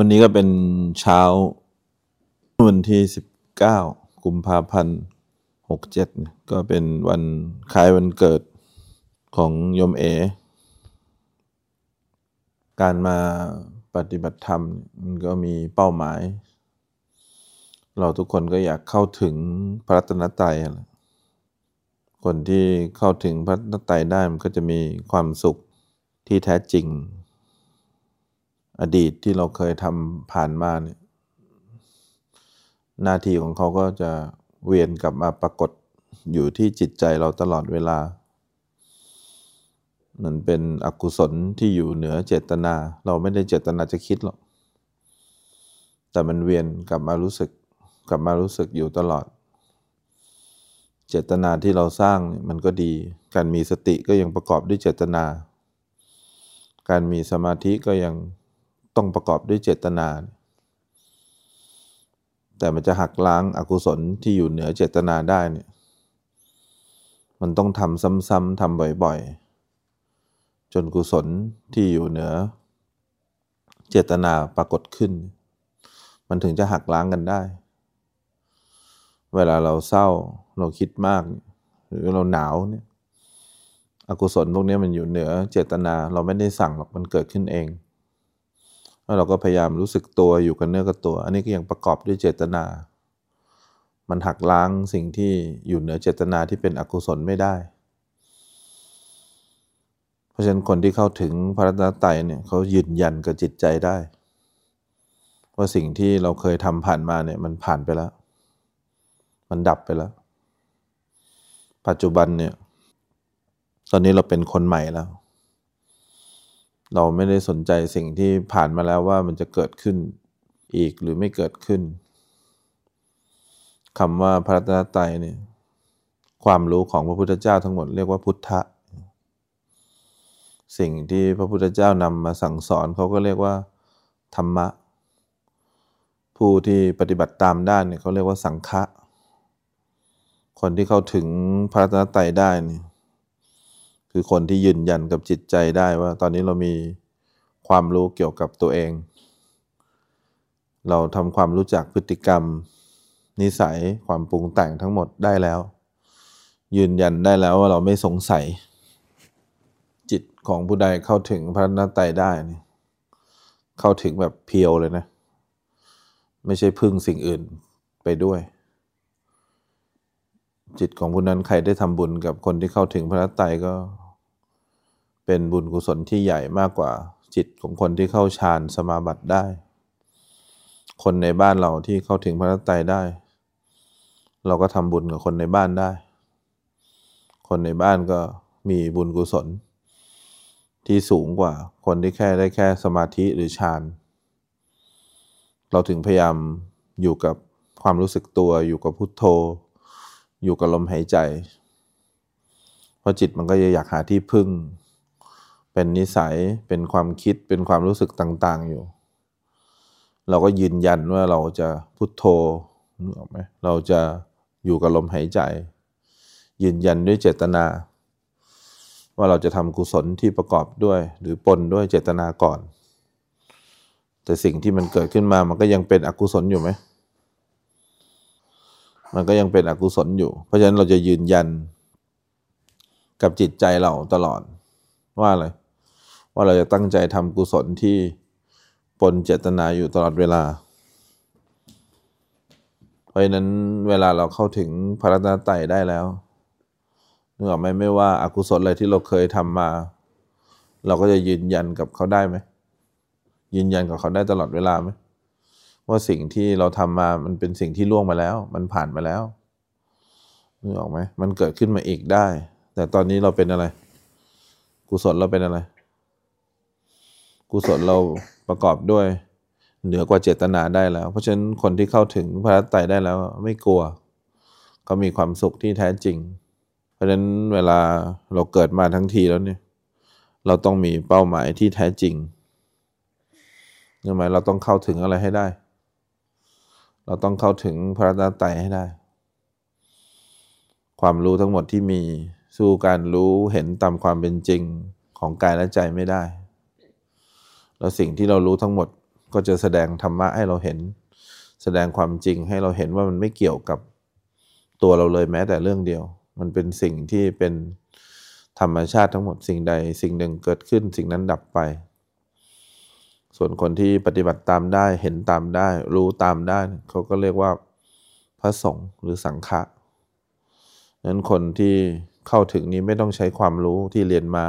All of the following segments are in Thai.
วันนี้ก็เป็นเช้าวันที่สิบเก้ากุมภาพันธ์หกเจ็ดก็เป็นวันคล้ายวันเกิดของโยมเอ การมาปฏิบัติธรรมมันก็มีเป้าหมาย เราทุกคนก็อยากเข้าถึงพระตนตรัยคนที่เข้าถึงพระตนตรัยได้มันก็จะมีความสุขที่แท้จริง อดีตที่เราเคยทำผ่านมาเนี่ยหน้าที่ของเขาก็จะเวียนกลับมาปรากฏอยู่ที่จิตใจเราตลอดเวลา มันเป็นอกุศลที่อยู่เหนือเจตนา เราไม่ได้เจตนาจะคิดหรอก แต่มันเวียนกลับมารู้สึก กลับมารู้สึกอยู่ตลอด เจตนาที่เราสร้างมันก็ดี การมีสติก็ยังประกอบด้วยเจตนา การมีสมาธิก็ยัง ต้องประกอบด้วยเจตนา แต่มันจะหักล้างอากุศลที่อยู่เหนือเจตนาได้เนี่ยมันต้องทำซ้ำๆทำบ่อยๆ จนกุศลที่อยู่เหนือ เจตนาปรากฏขึ้น มันถึงจะหักล้างกันได้ เวลาเราเศร้าเราคิดมาก หรือเราหนาวเนี่ยอกุศลพวกนี้มันอยู่เหนือเจตนาเราไม่ได้สั่งหรอกมันเกิดขึ้นเอง แล้วเราก็พยายามรู้สึกตัวอยู่กับเนื้อกับตัว อันนี้ก็ยังประกอบด้วยเจตนา มันหักล้างสิ่งที่อยู่เหนือเจตนาที่เป็นอกุศลไม่ได้ เพราะฉะนั้นคนที่เข้าถึงพระรัตนตรัยเนี่ยเขายืนยันกับจิตใจได้ว่าสิ่งที่เราเคยทำผ่านมาเนี่ยมันผ่านไปแล้ว มันดับไปแล้ว ปัจจุบันเนี่ย ตอนนี้เราเป็นคนใหม่แล้ว เราไม่ได้สนใจสิ่งที่ผ่านมาแล้วว่ามันจะเกิดขึ้นอีกหรือไม่เกิดขึ้นคำว่าพระรัตนตรัยเนี่ยความรู้ของพระพุทธเจ้าทั้งหมดเรียกว่าพุทธะ สิ่งที่พระพุทธเจ้านำมาสั่งสอนเขาก็เรียกว่า ธรรมะ ผู้ที่ปฏิบัติตามด้านเนี่ยเขาเรียกว่าสังฆะคนที่เข้าถึงพระรัตนตรัยได้เนี่ย คือคนที่ยืนยันกับจิตใจได้ว่า ตอนนี้เรามีความรู้เกี่ยวกับตัวเอง เราทำความรู้จักพฤติกรรม นิสัยความปรุงแต่งทั้งหมดได้แล้ว ยืนยันได้แล้วว่าเราไม่สงสัย จิตของผู้ใดเข้าถึงพระนัตไตได้นี่เข้าถึงแบบเพียวเลยนะ ไม่ใช่พึ่งสิ่งอื่นไปด้วยจิตของผู้นั้นใครได้ทำบุญกับคนที่เข้าถึงพระนัตไตก็ เป็นบุญกุศลที่ใหญ่มากกว่าจิตของคนที่เข้าฌานสมาบัติได้ คนในบ้านเราที่เข้าถึงพระตรัยได้ เราก็ทำบุญกับคนในบ้านได้ คนในบ้านก็มีบุญกุศล ที่สูงกว่าคนที่แค่ได้แค่สมาธิหรือฌาน เราถึงพยายามอยู่กับความรู้สึกตัวอยู่กับพุทโธ อยู่กับลมหายใจ เพราะจิตมันก็จะอยากหาที่พึ่ง เป็นนิสัยเป็นความคิดเป็นความรู้สึกต่าง ๆ อยู่ เราก็ยืนยันว่าเราจะพุทโธนึกออกไหมเราจะอยู่กับลมหายใจ ยืนยันด้วยเจตนา ว่าเราจะทำกุศลที่ประกอบด้วย หรือปนด้วยเจตนาก่อน แต่สิ่งที่มันเกิดขึ้นมามันก็ยังเป็นอกุศลอยู่ไหมมันก็ยังเป็นอกุศลอยู่ เพราะฉะนั้นเราจะยืนยันกับจิตใจเราตลอดว่าอะไร ว่าเราจะตั้งใจทำกุศลที่ปนเจตนาอยู่ตลอดเวลา เพราะนั้นเวลาเราเข้าถึงพระรัตนตรัยได้แล้วนึกออกไหมไม่ว่าอากุศลอะไรที่เราเคยทำมา เราก็จะยืนยันกับเขาได้ไหม ยืนยันกับเขาได้ตลอดเวลาไหมว่าสิ่งที่เราทำมามันเป็นสิ่งที่ล่วงมาแล้ว มันผ่านมาแล้วนึกออกไหมมันเกิดขึ้นมาอีกได้ แต่ตอนนี้เราเป็นอะไร กุศลเราเป็นอะไร กุศลเราประกอบด้วย เหนือกว่าเจตนาได้แล้ว เพราะฉะนั้นคนที่เข้าถึงพระตไตรได้แล้วไม่กลัวเขามีความสุขที่แท้จริง เพราะฉะนั้นเวลาเราเกิดมาทั้งทีแล้วเนี่ย เราต้องมีเป้าหมายที่แท้จริงใช่ไหมเราต้องเข้าถึงอะไรให้ได้ เราต้องเข้าถึงพระรัตนตรัยให้ได้ ความรู้ทั้งหมดที่มีสู้การรู้เห็นตามความเป็นจริงของกายและใจไม่ได้ แล้วสิ่งที่เรารู้ทั้งหมดก็จะแสดงธรรมะให้เราเห็น แสดงความจริงให้เราเห็นว่ามันไม่เกี่ยวกับตัวเราเลยแม้แต่เรื่องเดียว มันเป็นสิ่งที่เป็นธรรมชาติทั้งหมดสิ่งใดสิ่งหนึ่งเกิดขึ้นสิ่งนั้นดับไป ส่วนคนที่ปฏิบัติตามได้เห็นตามได้ รู้ตามได้เขาก็เรียกว่าพระสงฆ์หรือสังฆะนั้นคนที่เข้าถึงนี้ไม่ต้องใช้ความรู้ที่เรียนมา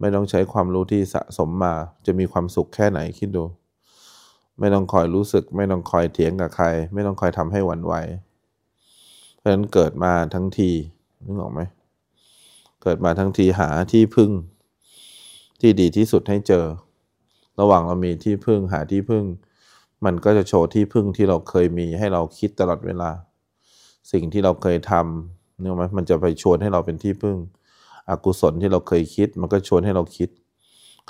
ไม่ต้องใช้ความรู้ที่สะสมมา จะมีความสุขแค่ไหนคิดดู ไม่ต้องคอยรู้สึก ไม่ต้องคอยเถียงกับใคร ไม่ต้องคอยทำให้หวั่นไหวเพราะฉะนั้นเกิดมาทั้งทีนึกออกไหมเกิดมาทั้งทีหาที่พึ่ง ที่ดีที่สุดให้เจอ ระหว่างเรามีที่พึ่งหาที่พึ่ง มันก็จะโชว์ที่พึ่งที่เราเคยมีให้เราคิดตลอดเวลา สิ่งที่เราเคยทำนื่อไหมมันจะไปชวนให้เราเป็นที่พึ่ง อกุศลที่เราเคยคิด มันก็ชวนให้เราคิด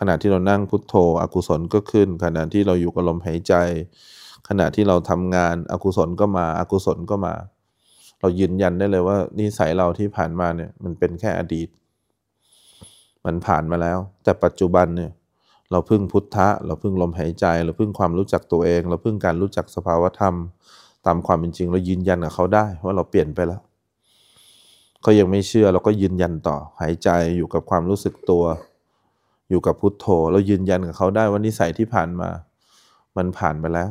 ขณะที่เรานั่งพุทโธ อกุศลก็ขึ้น ขณะที่เราอยู่กับลมหายใจ ขณะที่เราทำงานอกุศลก็มาอกุศลก็มา เรายืนยันได้เลยว่านิสัยเราที่ผ่านมาเนี่ยมันเป็นแค่อดีต มันผ่านมาแล้ว แต่ปัจจุบันเนี่ยเราพึ่งพุทธะ เราพึ่งลมหายใจ เราพึ่งความรู้จักตัวเอง เราพึ่งการรู้จักสภาวธรรม ตามความเป็นจริง เรายืนยันกับเขาได้ว่าเราเปลี่ยนไปแล้ว เขายังไม่เชื่อเราก็ยืนยันต่อหายใจอยู่กับความรู้สึกตัว อยู่กับพุทโธเรายืนยันกับเขาได้ว่านิสัยที่ผ่านมา มันผ่านไปแล้ว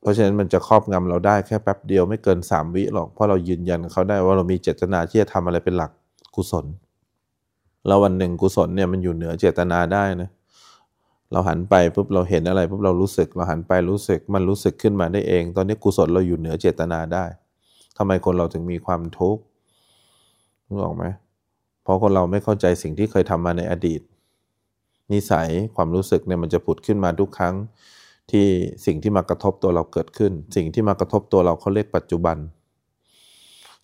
เพราะฉะนั้นมันจะครอบงำเราได้แค่แป๊บเดียวไม่เกินสามวิหรอกเพราะเรายืนยันเขาได้ว่าเรามีเจตนาที่จะทำอะไรเป็นหลักกุศลแล้ววันหนึ่งกุศลเนี่ยมันอยู่เหนือเจตนาได้นะเราหันไปปุ๊บเราเห็นอะไรปุ๊บเรารู้สึก เราหันไปรู้สึกมันรู้สึกขึ้นมาได้เอง ตอนนี้กุศลเราอยู่เหนือเจตนาได้ทำไมคนเราถึงมีความทุกข์ รู้ออกไหมเพราะคนเราไม่เข้าใจสิ่งที่เคยทำมาในอดีต นิสัยความรู้สึกเนี่ยมันจะผุดขึ้นมาทุกครั้งที่สิ่งที่มากระทบตัวเราเกิดขึ้น สิ่งที่มากระทบตัวเราเขาเรียกปัจจุบัน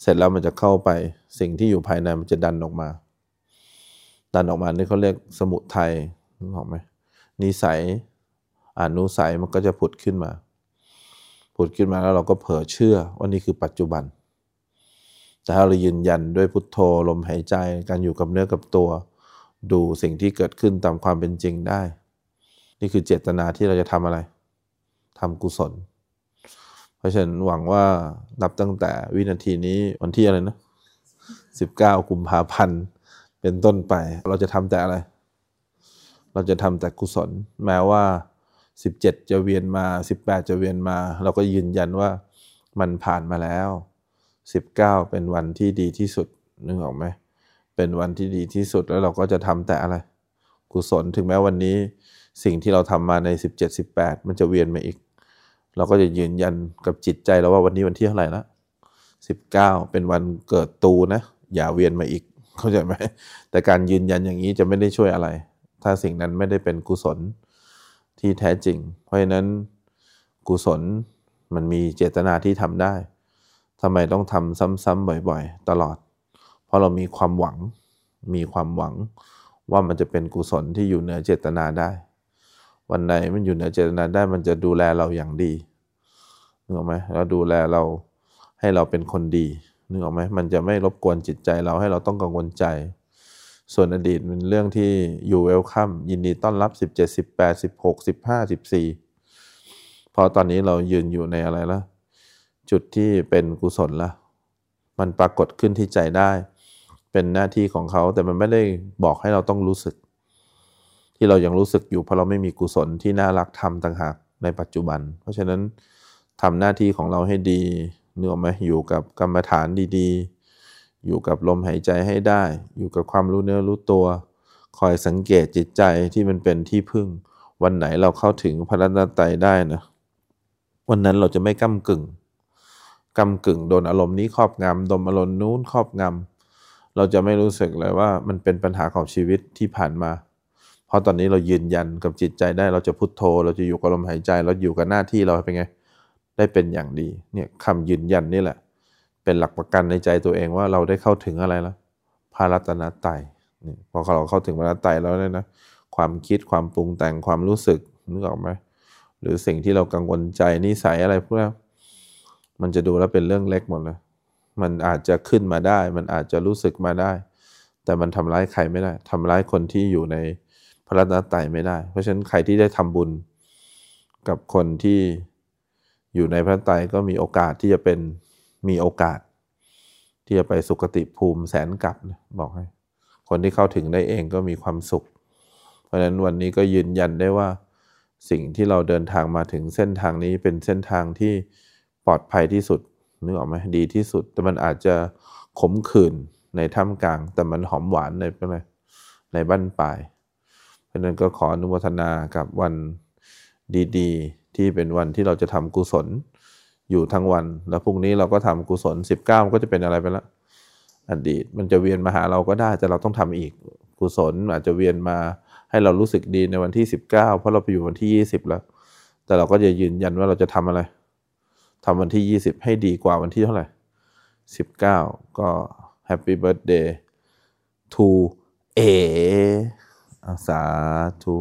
เสร็จแล้วมันจะเข้าไปสิ่งที่อยู่ภายในมันจะดันออกมา ดันออกมานี่เขาเรียกสมุทัยนึกออกไหมนิสัยอนุสัยมันก็จะผุดขึ้นมา ผุดขึ้นมาแล้วเราก็เผลอเชื่อว่านี่คือปัจจุบัน แต่ถ้าเรายืนยันด้วยพุทโธลมหายใจการอยู่กับเนื้อกับตัว ดูสิ่งที่เกิดขึ้นตามความเป็นจริงได้ นี่คือเจตนาที่เราจะทำอะไรทำกุศล เพราะฉะนั้นหวังว่านับตั้งแต่วินาทีนี้วันที่อะไรนะสิบเก้ากุมภาพันธ์เป็นต้นไป เราจะทำแต่อะไร เราจะทำแต่กุศล แม้ว่าสิบเจ็ดจะเวียนมาสิบแปดจะเวียนมา เราก็ยืนยันว่ามันผ่านมาแล้ว สิบเก้าเป็นวันที่ดีที่สุดนึกออกไหมเป็นวันที่ดีที่สุดแล้วเราก็จะทำแต่อะไร กุศลถึงแม้วันนี้สิ่งที่เราทำมาใน 17 18 มันจะเวียนมาอีก เราก็จะยืนยันกับจิตใจเราว่าวันนี้วันที่เท่าไหร่ละ19 เป็นวันเกิดตูนะ อย่าเวียนมาอีกเข้าใจไหมแต่การยืนยันอย่างนี้จะไม่ได้ช่วยอะไร ถ้าสิ่งนั้นไม่ได้เป็นกุศลที่แท้จริง เพราะฉะนั้นกุศลมันมีเจตนาที่ทำได้ ทำไมต้องทำซ้ำๆบ่อยๆ ตลอด เพราะเรามีความหวัง มีความหวังว่ามันจะเป็นกุศลที่อยู่เหนือเจตนาได้ วันไหนมันอยู่เหนือเจตนาได้มันจะดูแลเราอย่างดีนึกออกไหมแล้วดูแลเราให้เราเป็นคนดีนึกออกไหมมันจะไม่รบกวนจิตใจเราให้เราต้องกังวลใจ ส่วนอดีตเป็นเรื่องที่อยู่เวลคัมยินดีต้อนรับ 17 18 16 15 14 พอตอนนี้เรายืนอยู่ในอะไรละ จุดที่เป็นกุศลละมันปรากฏขึ้นที่ใจได้ เป็นหน้าที่ของเขาแต่มันไม่ได้บอกให้เราต้องรู้สึก ที่เรายังรู้สึกอยู่เพราะเราไม่มีกุศลที่น่ารักทำต่างหากในปัจจุบัน เพราะฉะนั้นทำหน้าที่ของเราให้ดีเนื้อไหมอยู่กับกรรมฐานดีๆ อยู่กับลมหายใจให้ได้ อยู่กับความรู้เนื้อรู้ตัว คอยสังเกตจิตใจที่มันเป็นที่พึ่ง วันไหนเราเข้าถึงพระรัตนตรัยได้นะวันนั้นเราจะไม่ก้ากึ่ง กำกึ่งโดนอารมณ์นี้ครอบงำดนอารมณ์นู้นครอบงำเราจะไม่รู้สึกเลยว่ามันเป็นปัญหาของชีวิตที่ผ่านมา เพราะตอนนี้เรายืนยันกับจิตใจได้เราจะพุโทโธ เราจะอยู่กับลมหายใจ เราอยู่กับหน้าที่เราเป็นไง ได้เป็นอย่างดีเนี่ยคำยืนยันนี่แหละ เป็นหลักประกันในใจตัวเองว่าเราได้เข้าถึงอะไรแล้วพารัตนตรัยนี่พอเราเข้าถึงพระรัตนตแล้วเนี่ยนะความคิดความปรุงแต่งความรู้สึกนึกออกไหมหรือสิ่งที่เรากังวลใจนิสัยอะไรพวกนี้ มันจะดูแล้วเป็นเรื่องเล็กหมดเลย มันอาจจะขึ้นมาได้ มันอาจจะรู้สึกมาได้ แต่มันทำร้ายใครไม่ได้ทำร้ายคนที่อยู่ในพระรัตนตรัยไม่ได้ เพราะฉะนั้นใครที่ได้ทำบุญกับคนที่อยู่ในพระไตรก็มีโอกาสที่จะเป็นมีโอกาส ที่จะไปสุคติภูมิแสนกลับบอกให้ คนที่เข้าถึงได้เองก็มีความสุข เพราะฉะนั้นวันนี้ก็ยืนยันได้ว่า สิ่งที่เราเดินทางมาถึงเส้นทางนี้เป็นเส้นทางที่ ปลอดภัยที่สุดนึกออกไหมดีที่สุด แต่มันอาจจะขมขื่นในท่ามกลาง แต่มันหอมหวานในอะไรในบ้านปลาย เพราะนั้นก็ขออนุโมทนากับวันดีๆ ที่เป็นวันที่เราจะทำกุศลอยู่ทั้งวัน แล้วพรุ่งนี้เราก็ทำกุศลสิบเก้าก็จะเป็นอะไรไปละอดีตมันจะเวียนมาหาเราก็ได้แต่เราต้องทำอีกกุศลอาจจะเวียนมาให้เรารู้สึกดีในวันที่สิบเก้าเพราะเราไปอยู่วันที่ยี่สิบแล้ว แต่เราก็จะยืนยันว่าเราจะทำอะไร ทำวันที่ยี่สิบให้ดีกว่าวันที่เท่าไหร่สิบเก้าก็ Happy Birthday to เอสาธุ